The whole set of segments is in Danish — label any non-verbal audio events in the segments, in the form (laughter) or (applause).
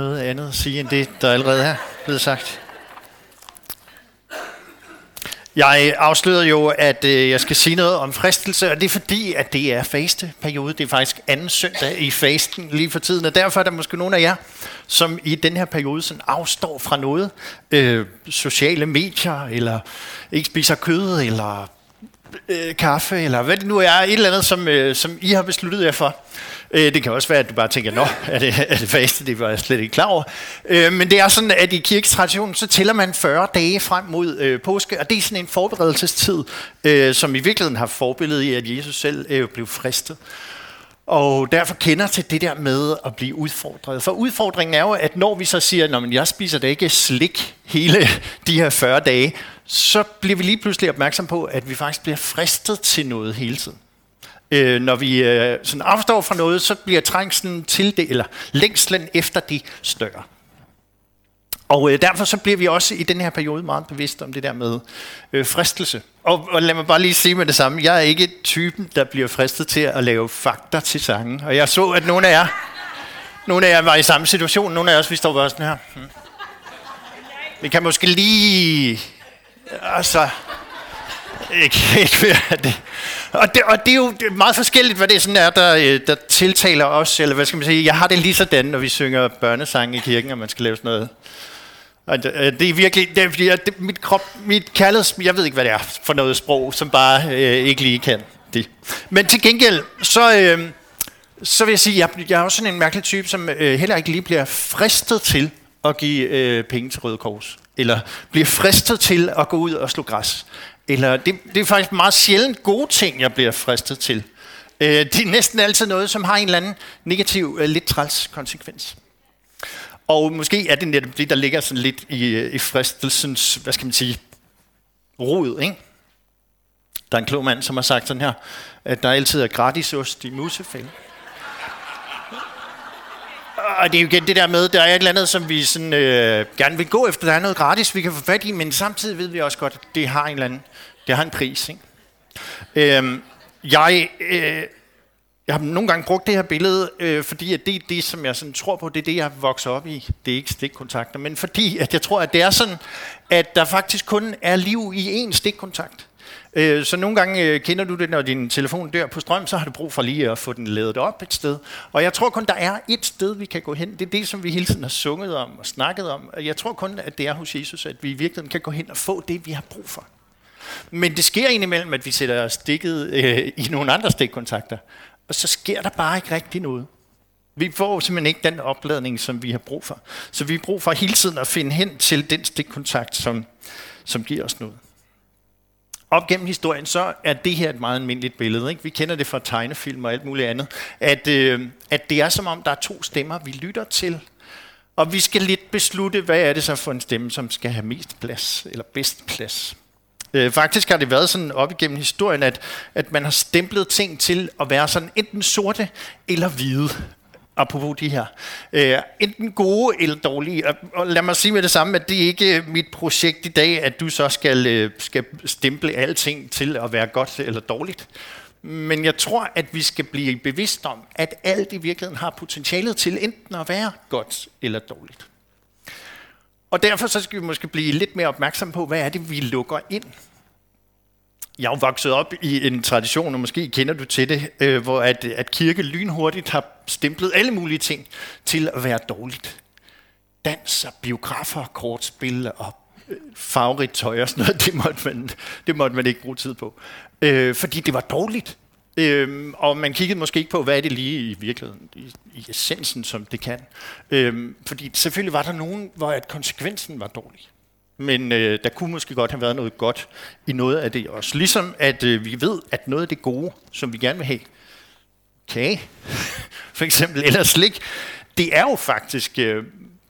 noget andet at sige end det, der allerede er blevet sagt. Jeg afslører jo, at øh, jeg skal sige noget om fristelse, og det er fordi, at det er fasteperiode. Det er faktisk anden søndag i fasten lige for tiden, og derfor er der måske nogle af jer, som i den her periode sådan afstår fra noget. Øh, sociale medier, eller ikke spiser kød, eller øh, kaffe, eller hvad det nu er, et eller andet, som, øh, som I har besluttet jer for. Øh, det kan også være, at du bare tænker, nå, er det, er det faste? Det var jeg slet ikke klar over. Øh, men det er sådan, at i kirkestraditionen, så tæller man 40 dage frem mod øh, påske, og det er sådan en forberedelsestid, øh, som i virkeligheden har forbilledet i, at Jesus selv øh, blev fristet. Og derfor kender til det der med at blive udfordret. For udfordringen er jo, at når vi så siger, at jeg spiser da ikke slik hele de her 40 dage, så bliver vi lige pludselig opmærksom på, at vi faktisk bliver fristet til noget hele tiden. Øh, når vi øh, sådan afstår fra noget, så bliver trængslen til det, eller længslen efter det større. Og øh, derfor så bliver vi også i den her periode meget bevidste om det der med øh, fristelse. Og, og lad mig bare lige sige med det samme. Jeg er ikke typen, der bliver fristet til at lave fakta til sangen. Og jeg så, at nogle af jer, nogle af jer var i samme situation. Nogle af os, vi står bare sådan her. Hmm. Vi kan måske lige... Altså... Ikke, ikke være det. Og det, og det er jo meget forskelligt, hvad det sådan er, der, øh, der tiltaler os. Eller hvad skal man sige? Jeg har det lige sådan, når vi synger børnesange i kirken, og man skal lave sådan noget og det, øh, det er virkelig, det er, fordi det, mit krop, mit kærligheds, jeg ved ikke, hvad det er for noget sprog, som bare øh, ikke lige kan det. Men til gengæld, så, øh, så vil jeg sige, jeg, jeg er også sådan en mærkelig type, som øh, heller ikke lige bliver fristet til at give øh, penge til Røde Kors. Eller bliver fristet til at gå ud og slå græs. Eller det, det er faktisk meget sjældent gode ting, jeg bliver fristet til. Øh, det er næsten altid noget, som har en eller anden negativ, øh, lidt træls konsekvens. Og måske er det netop det, der ligger sådan lidt i, øh, i fristelsens, hvad skal man sige, rod, ikke? Der er en klog mand, som har sagt sådan her, at der altid er gratis ost i musefælde. Og det er jo igen det der med, der er et eller andet, som vi sådan, øh, gerne vil gå efter. Der er noget gratis, vi kan få fat i, men samtidig ved vi også godt, at det har en eller anden, det har en pris. Ikke? Øhm, jeg øh, jeg har nogle gange brugt det her billede, øh, fordi at det er det, som jeg sådan tror på, det er det, jeg vokser op i. Det er ikke stikkontakter, men fordi at jeg tror, at det er sådan, at der faktisk kun er liv i én stikkontakt. Øh, så nogle gange øh, kender du det, når din telefon dør på strøm, så har du brug for lige at få den lavet op et sted. Og jeg tror kun, der er et sted, vi kan gå hen. Det er det, som vi hele tiden har sunget om og snakket om. Jeg tror kun, at det er hos Jesus, at vi i virkeligheden kan gå hen og få det, vi har brug for. Men det sker indimellem, at vi sætter stikket øh, i nogle andre stikkontakter og så sker der bare ikke rigtig noget. Vi får simpelthen ikke den opladning, som vi har brug for. Så vi har brug for hele tiden at finde hen til den stikkontakt, som, som giver os noget. Op gennem historien, så er det her et meget almindeligt billede. Ikke? Vi kender det fra tegnefilm og alt muligt andet. At, øh, at det er som om, der er to stemmer, vi lytter til. Og vi skal lidt beslutte, hvad er det så for en stemme, som skal have mest plads, eller bedst plads. Øh, faktisk har det været sådan op igennem historien, at, at man har stemplet ting til at være sådan enten sorte eller hvide. Apropos de her. Øh, enten gode eller dårlige. Og, og lad mig sige med det samme, at det er ikke mit projekt i dag, at du så skal, øh, skal stemple alting til at være godt eller dårligt. Men jeg tror, at vi skal blive bevidst om, at alt i virkeligheden har potentialet til enten at være godt eller dårligt. Og derfor så skal vi måske blive lidt mere opmærksom på, hvad er det, vi lukker ind. Jeg er jo vokset op i en tradition, og måske kender du til det, øh, hvor at, at kirke lynhurtigt har stemplet alle mulige ting til at være dårligt. Dans og biografer, kortspil og øh, farverigt tøj og sådan noget, (laughs) det måtte man, det måtte man ikke bruge tid på. Øh, fordi det var dårligt. Øhm, og man kiggede måske ikke på, hvad er det lige i virkeligheden, i, i essensen, som det kan. Øhm, fordi selvfølgelig var der nogen, hvor at konsekvensen var dårlig. Men øh, der kunne måske godt have været noget godt i noget af det også. Ligesom at øh, vi ved, at noget af det gode, som vi gerne vil have, kage (laughs) for eksempel, eller slik, det er jo faktisk øh,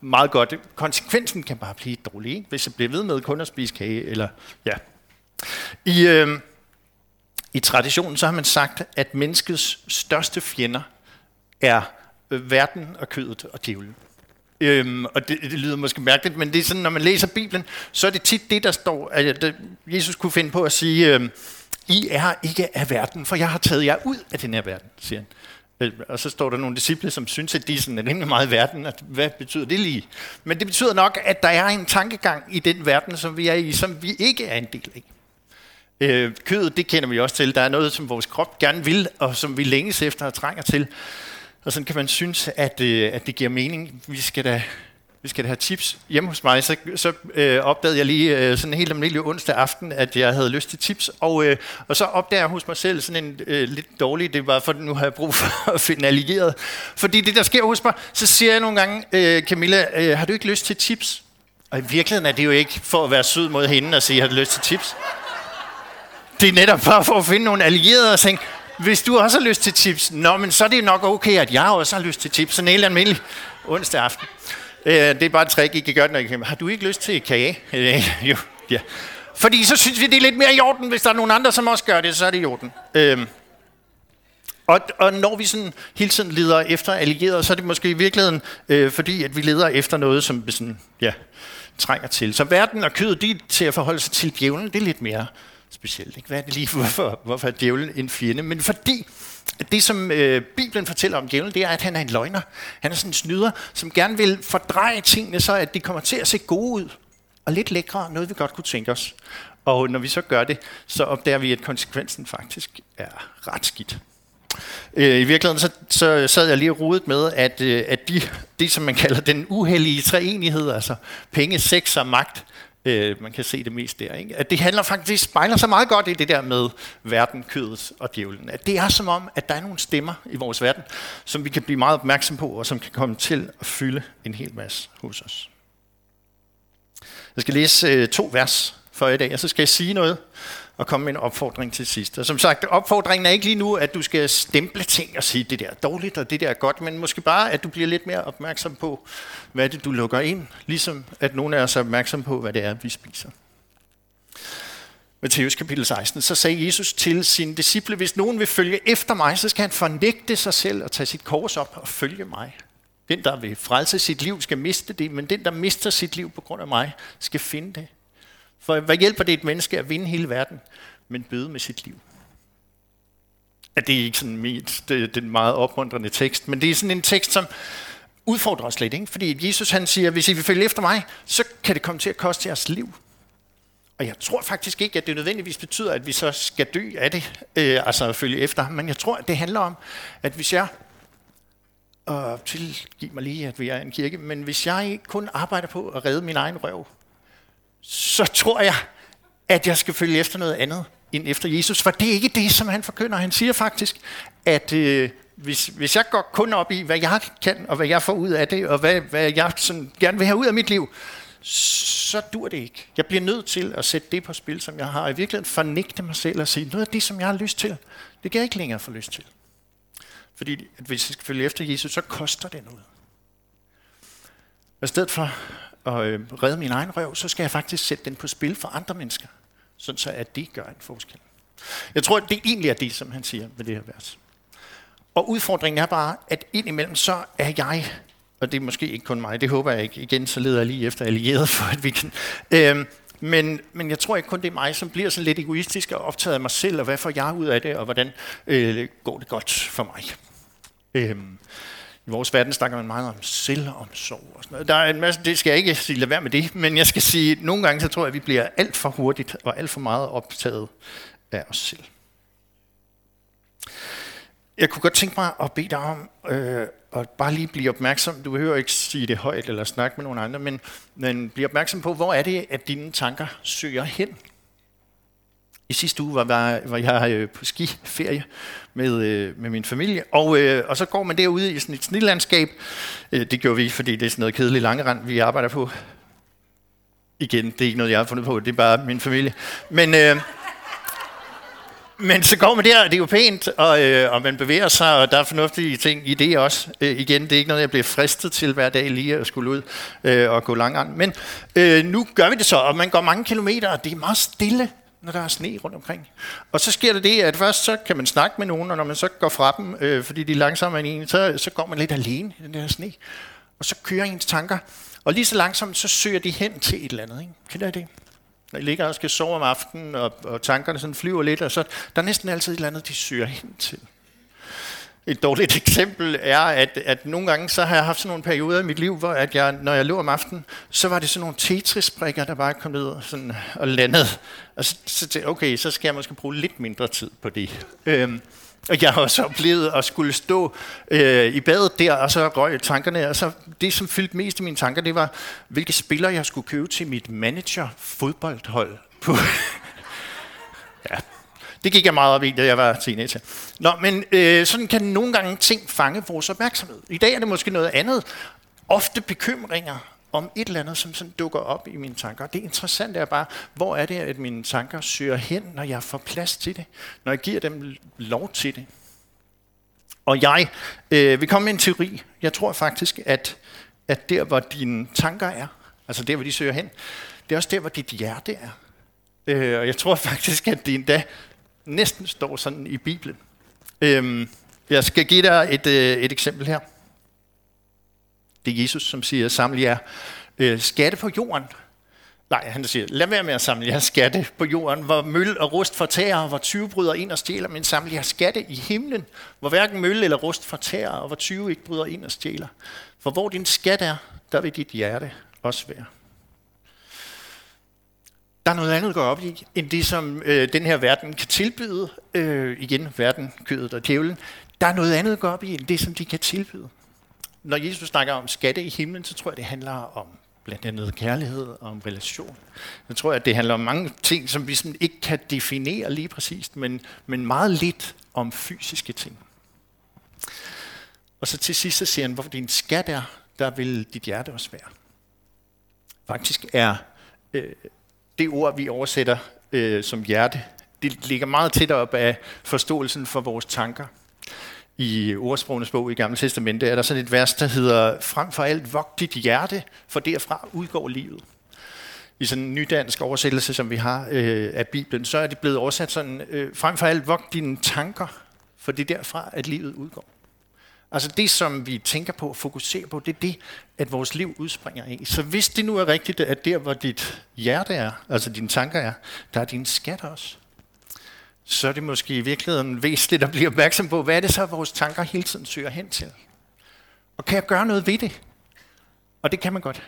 meget godt. Konsekvensen kan bare blive dårlig, ikke? hvis jeg bliver ved med kun at spise kage. Eller, ja. I, øh, i traditionen så har man sagt, at menneskets største fjender er øh, verden og kødet og djævlen. Øhm, og det, det lyder måske mærkeligt, men det er sådan, når man læser Bibelen, så er det tit det, der står, at Jesus kunne finde på at sige, øhm, I er ikke af verden, for jeg har taget jer ud af den her verden, siger han. Øh, og så står der nogle disciple, som synes, at de er sådan rimelig meget i verden. At, hvad betyder det lige? Men det betyder nok, at der er en tankegang i den verden, som vi er i, som vi ikke er en del af. Øh, kødet, det kender vi også til. Der er noget, som vores krop gerne vil, og som vi længes efter og trænger til. Og sådan kan man synes, at, øh, at det giver mening. Vi skal da vi skal have chips hjemme hos mig, så, så øh, opdagede jeg lige øh, sådan en helt almindelig onsdag aften, at jeg havde lyst til chips, og, øh, og så opdager jeg hos mig selv sådan en øh, lidt dårlig, det var for, nu har jeg brug for (laughs) at finde allieret. Fordi det, der sker hos mig, så siger jeg nogle gange, øh, Camilla, øh, har du ikke lyst til chips? Og i virkeligheden er det jo ikke for at være sød mod hende og sige, har du lyst til chips? Det er netop bare for at finde nogle allierede og tænke, hvis du også har lyst til chips, nå, men så er det nok okay, at jeg også har lyst til chips. Sådan en helt almindelig onsdag aften. Øh, det er bare et trick, I kan gøre, når I kan. Har du ikke lyst til kage? (laughs) Øh, jo, ja. Fordi så synes vi, det er lidt mere i orden. Hvis der er nogen andre, som også gør det, så er det i orden. Øh, og, og når vi sådan hele tiden leder efter allierede, så er det måske i virkeligheden, øh, fordi at vi leder efter noget, som vi sådan, ja, trænger til. Så verden og kødet, de til at forholde sig til djævlen, det er lidt mere specielt. Ikke? Hvad er det lige, (laughs) hvorfor, hvorfor er djævlen en fjende? Men fordi det, som øh, Bibelen fortæller om djævlen, det er, at han er en løgner. Han er sådan en snyder, som gerne vil fordreje tingene, så at de kommer til at se gode ud. Og lidt lækre, noget vi godt kunne tænke os. Og når vi så gør det, så opdager vi, at konsekvensen faktisk er ret skidt. Øh, I virkeligheden så, så sad jeg lige og rodet med, at, øh, at de, det, som man kalder den uheldige treenighed, altså penge, sex og magt, Øh, man kan se det mest der. Ikke? At det handler faktisk, spejler sig meget godt i det der med verden, kødet og djævlen. At det er som om, at der er nogle stemmer i vores verden, som vi kan blive meget opmærksom på, og som kan komme til at fylde en hel masse hos os. Jeg skal læse øh, to vers for i dag, og så skal jeg sige noget og komme med en opfordring til sidst. Og som sagt, opfordringen er ikke lige nu, at du skal stemple ting og sige, det der er dårligt og det der er godt, men måske bare, at du bliver lidt mere opmærksom på, hvad det du lukker ind, ligesom at nogen af os er opmærksom på, hvad det er, vi spiser. Matthæus kapitel 16, så sagde Jesus til sine disciple, hvis nogen vil følge efter mig, så skal han fornægte sig selv og tage sit kors op og følge mig. Den, der vil frelse sit liv, skal miste det, men den, der mister sit liv på grund af mig, skal finde det. For hvad hjælper det et menneske at vinde hele verden, men bøde med sit liv? At det er ikke sådan mit, det, det er en meget opmuntrende tekst, men det er sådan en tekst, som udfordrer os lidt. Ikke? Fordi Jesus han siger, hvis I vil følge efter mig, så kan det komme til at koste jeres liv. Og jeg tror faktisk ikke, at det nødvendigvis betyder, at vi så skal dø af det, øh, altså at følge efter ham. Men jeg tror, at det handler om, at hvis jeg, og tilgiv mig lige, at vi er en kirke, men hvis jeg kun arbejder på at redde min egen røv, så tror jeg, at jeg skal følge efter noget andet end efter Jesus. For det er ikke det, som han forkynder. Han siger faktisk, at øh, hvis, hvis jeg går kun op i, hvad jeg kan, og hvad jeg får ud af det, og hvad, hvad jeg sådan gerne vil have ud af mit liv, så dur det ikke. Jeg bliver nødt til at sætte det på spil, som jeg har, og i virkeligheden fornægte mig selv og sige, noget af det, som jeg har lyst til, det kan jeg ikke længere få lyst til. Fordi at hvis jeg skal følge efter Jesus, så koster det noget. Og i stedet for og øh, redde min egen røv, så skal jeg faktisk sætte den på spil for andre mennesker, sådan så at det gør en forskel. Jeg tror, at det egentlig er det, som han siger med det her vers. Og udfordringen er bare, at indimellem så er jeg, og det er måske ikke kun mig, det håber jeg ikke, igen så leder jeg lige efter allieret for, at vi kan... Øh, men, men jeg tror ikke kun det er mig, som bliver så lidt egoistisk og optaget af mig selv, og hvad får jeg ud af det, og hvordan øh, går det godt for mig. Øh, i vores verden snakker man meget om selvomsorg og sådan noget. Der er en masse, det skal jeg ikke sige, lad være med det, men jeg skal sige, at nogle gange så tror jeg, at vi bliver alt for hurtigt og alt for meget optaget af os selv. Jeg kunne godt tænke mig at bede dig om øh, at bare lige blive opmærksom. Du behøver ikke sige det højt eller snakke med nogen andre, men, men blive opmærksom på, hvor er det, at dine tanker søger hen i sidste uge var, var, var jeg øh, på skiferie med, øh, med min familie, og, øh, og så går man derude i sådan et snitlandskab. Øh, det gjorde vi, fordi det er sådan noget kedeligt langrend, vi arbejder på. Igen, det er ikke noget, jeg har fundet på, det er bare min familie. Men, øh, men så går man der, og det er jo pænt, og, øh, og man bevæger sig, og der er fornuftige ting i det også. Øh, igen, det er ikke noget, jeg bliver fristet til hver dag lige at skulle ud øh, og gå langrand. Men øh, nu gør vi det så, og man går mange kilometer, og det er meget stille når der er sne rundt omkring. Og så sker der det, at først så kan man snakke med nogen, og når man så går fra dem, øh, fordi de er langsommere end en, så, så går man lidt alene i den der sne. Og så kører ens tanker. Og lige så langsomt, så søger de hen til et eller andet. Ikke? Kender I det? Når I ligger og skal sove om aftenen, og, og tankerne sådan flyver lidt, og så der er næsten altid et eller andet, de søger hen til. Et dårligt (laughs) eksempel er, at, at nogle gange så har jeg haft sådan nogle perioder i mit liv, hvor at jeg, når jeg lå om aftenen, så var det sådan nogle Tetris-brikker, der bare kom ned og, sådan, og landede. Og så, så tænkte okay, så skal jeg måske bruge lidt mindre tid på det. Øhm, og jeg har også oplevet at skulle stå øh, i badet der, og så røg tankerne. Og så det, som fyldte mest i mine tanker, det var, hvilke spillere jeg skulle købe til mit manager-fodboldhold. På (laughs) ja, det gik jeg meget op i, da jeg var teenager. Nå, men øh, sådan kan nogle gange ting fange vores opmærksomhed. I dag er det måske noget andet. Ofte bekymringer om et eller andet, som sådan dukker op i mine tanker. Det interessante er bare, hvor er det, at mine tanker søger hen, når jeg får plads til det? Når jeg giver dem lov til det? Og jeg øh, vil komme med en teori. Jeg tror faktisk, at, at der, hvor dine tanker er, altså der, hvor de søger hen, det er også der, hvor dit hjerte er. Øh, og jeg tror faktisk, at det endda næsten står sådan i Bibelen. Øhm, jeg skal give dig et, øh, et eksempel her. Det er Jesus, som siger, samle jer øh, skatte på jorden. Nej, han siger, lad være med at samle jer skatte på jorden, hvor møl og rust fortærer, hvor 20 bryder ind og stjæler, men samle jer skatte i himlen, hvor hverken møl eller rust fortærer, og hvor 20 ikke bryder ind og stjæler. For hvor din skat er, der vil dit hjerte også være. Der er noget andet at gå op i, end det, som øh, den her verden kan tilbyde. Øh, igen, verden, kødet og djævlen. Der er noget andet at gå op i, end det, som de kan tilbyde når Jesus snakker om skatte i himlen, så tror jeg, det handler om blandt andet kærlighed og om relation. Jeg tror, at det handler om mange ting, som vi sådan ikke kan definere lige præcist, men, men meget lidt om fysiske ting. Og så til sidst så siger han, hvor din skat er, der vil dit hjerte også være. Faktisk er øh, det ord, vi oversætter øh, som hjerte, det ligger meget tæt op af forståelsen for vores tanker i ordsprogenes bog i Gamle Testamente, er der sådan et vers, der hedder, frem for alt vogt dit hjerte, for derfra udgår livet. I sådan en nydansk oversættelse, som vi har øh, af Bibelen, så er det blevet oversat sådan, øh, frem for alt vogt dine tanker, for det er derfra, at livet udgår. Altså det, som vi tænker på og fokuserer på, det er det, at vores liv udspringer af. Så hvis det nu er rigtigt, at der, hvor dit hjerte er, altså dine tanker er, der er din skat også så er det måske i virkeligheden væsentligt at blive opmærksom på, hvad er det så, vores tanker hele tiden søger hen til? Og kan jeg gøre noget ved det? Og det kan man godt.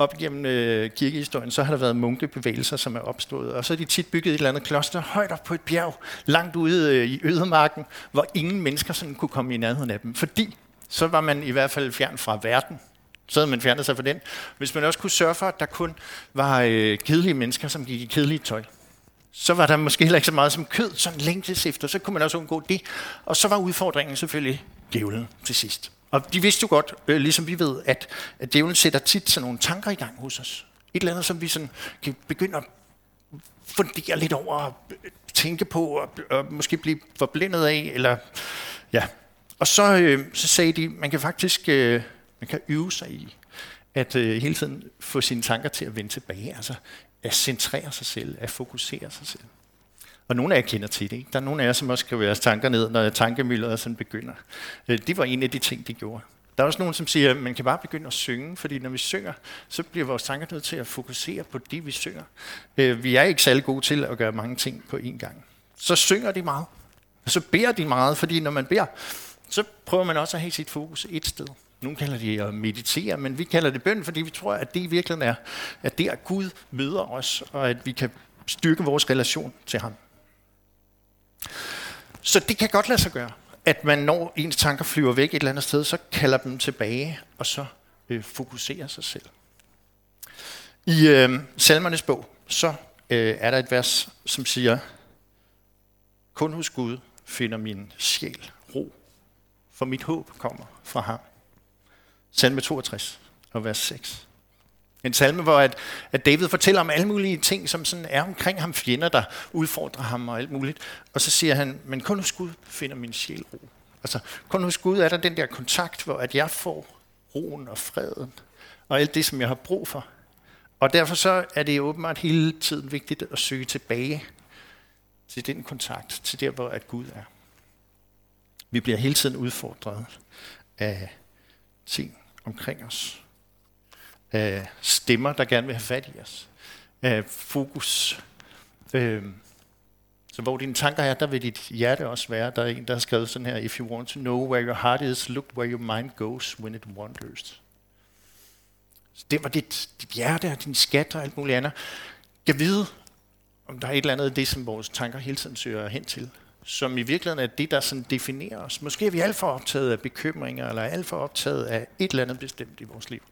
Op gennem øh, kirkehistorien, så har der været munkebevægelser, som er opstået, og så er de tit bygget et eller andet kloster højt op på et bjerg, langt ude øh, i ødemarken, hvor ingen mennesker sådan kunne komme i nærheden af dem. Fordi så var man i hvert fald fjern fra verden. Så havde man fjernet sig fra den. Hvis man også kunne sørge for, at der kun var øh, kedelige mennesker, som gik i kedeligt tøj, så var der måske heller ikke så meget som kød, sådan længtes efter, så kunne man også undgå det. Og så var udfordringen selvfølgelig djævlen til sidst. Og de vidste jo godt, øh, ligesom vi ved, at, at djævlen sætter tit sådan nogle tanker i gang hos os. Et eller andet, som vi sådan kan begynde at fundere lidt over, og øh, tænke på, og, og måske blive forblændet af, eller ja. Og så, øh, så sagde de, man kan faktisk øh, man kan øve sig i, at øh, hele tiden få sine tanker til at vende tilbage. Altså at centrere sig selv, at fokusere sig selv. Og nogle af jer kender til det. Ikke? Der er nogle af jer, som også skriver jeres tanker ned, når tankemylderet sådan begynder. Øh, det var en af de ting, de gjorde. Der er også nogen, som siger, at man kan bare begynde at synge, fordi når vi synger, så bliver vores tanker nødt til at fokusere på det, vi synger. Øh, vi er ikke særlig gode til at gøre mange ting på én gang. Så synger de meget. Og så beder de meget, fordi når man beder, så prøver man også at have sit fokus et sted. Nogle kalder det at meditere, men vi kalder det bøn, fordi vi tror, at det i virkeligheden er, at det er Gud møder os, og at vi kan styrke vores relation til ham. Så det kan godt lade sig gøre, at man når ens tanker flyver væk et eller andet sted, så kalder dem tilbage, og så øh, fokuserer sig selv. I øh, salmernes bog, så øh, er der et vers, som siger, kun hos Gud finder min sjæl ro, for mit håb kommer fra ham. Salme 62 og vers 6. En salme, hvor at, at David fortæller om alle mulige ting, som sådan er omkring ham, fjender, der udfordrer ham og alt muligt. Og så siger han, men kun hos Gud finder min sjæl ro. Altså, kun hos Gud er der den der kontakt, hvor at jeg får roen og freden, og alt det, som jeg har brug for. Og derfor så er det åbenbart hele tiden vigtigt at søge tilbage til den kontakt, til der, hvor at Gud er. Vi bliver hele tiden udfordret af ting omkring os øh, stemmer, der gerne vil have fat i os. Øh, fokus. Øh, Så hvor dine tanker er, der vil dit hjerte også være. Der er en, der har skrevet sådan her, If you want to know where your heart is, look where your mind goes when it wanders. Så det var dit, dit hjerte og din skat og alt muligt andet. Jeg vide, om der er et eller andet af det, som vores tanker hele tiden søger hen til. Som i virkeligheden er det, der sådan definerer os. Måske er vi alt for optaget af bekymringer, eller alt for optaget af et eller andet bestemt i vores liv.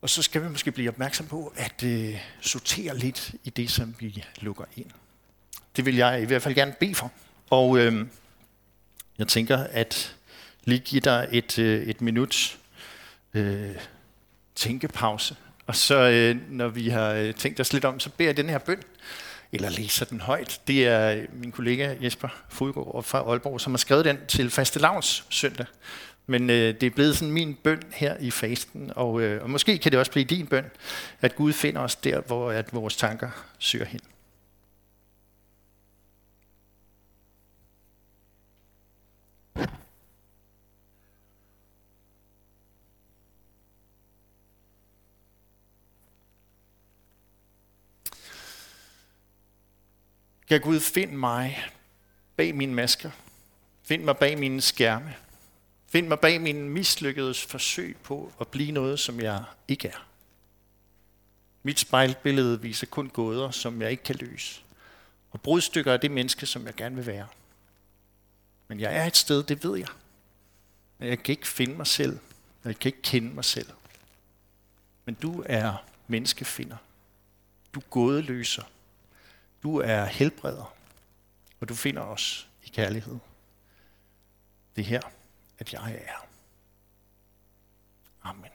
Og så skal vi måske blive opmærksom på at øh, sortere lidt i det, som vi lukker ind. Det vil jeg i hvert fald gerne bede for. Og øh, jeg tænker, at lige give dig et, øh, et minut øh, tænkepause. Og så øh, når vi har øh, tænkt os lidt om, så beder jeg den her bøn, eller læser den højt. Det er min kollega Jesper Fodgaard fra Aalborg, som har skrevet den til fastelavns søndag. Men øh, det er blevet sådan min bøn her i fasten, og, øh, og måske kan det også blive din bøn, at Gud finder os der, hvor at vores tanker søger hen. Kan Gud finde mig bag mine masker? Find mig bag mine skærme? Find mig bag min mislykkede forsøg på at blive noget, som jeg ikke er. Mit spejlbillede viser kun gåder, som jeg ikke kan løse. Og brudstykker af det menneske, som jeg gerne vil være. Men jeg er et sted, det ved jeg. Men jeg kan ikke finde mig selv. Jeg kan ikke kende mig selv. Men du er menneskefinder. Du gådeløser. Du er helbreder. Og du finder os i kærlighed. Det er her, at jeg er. Amen.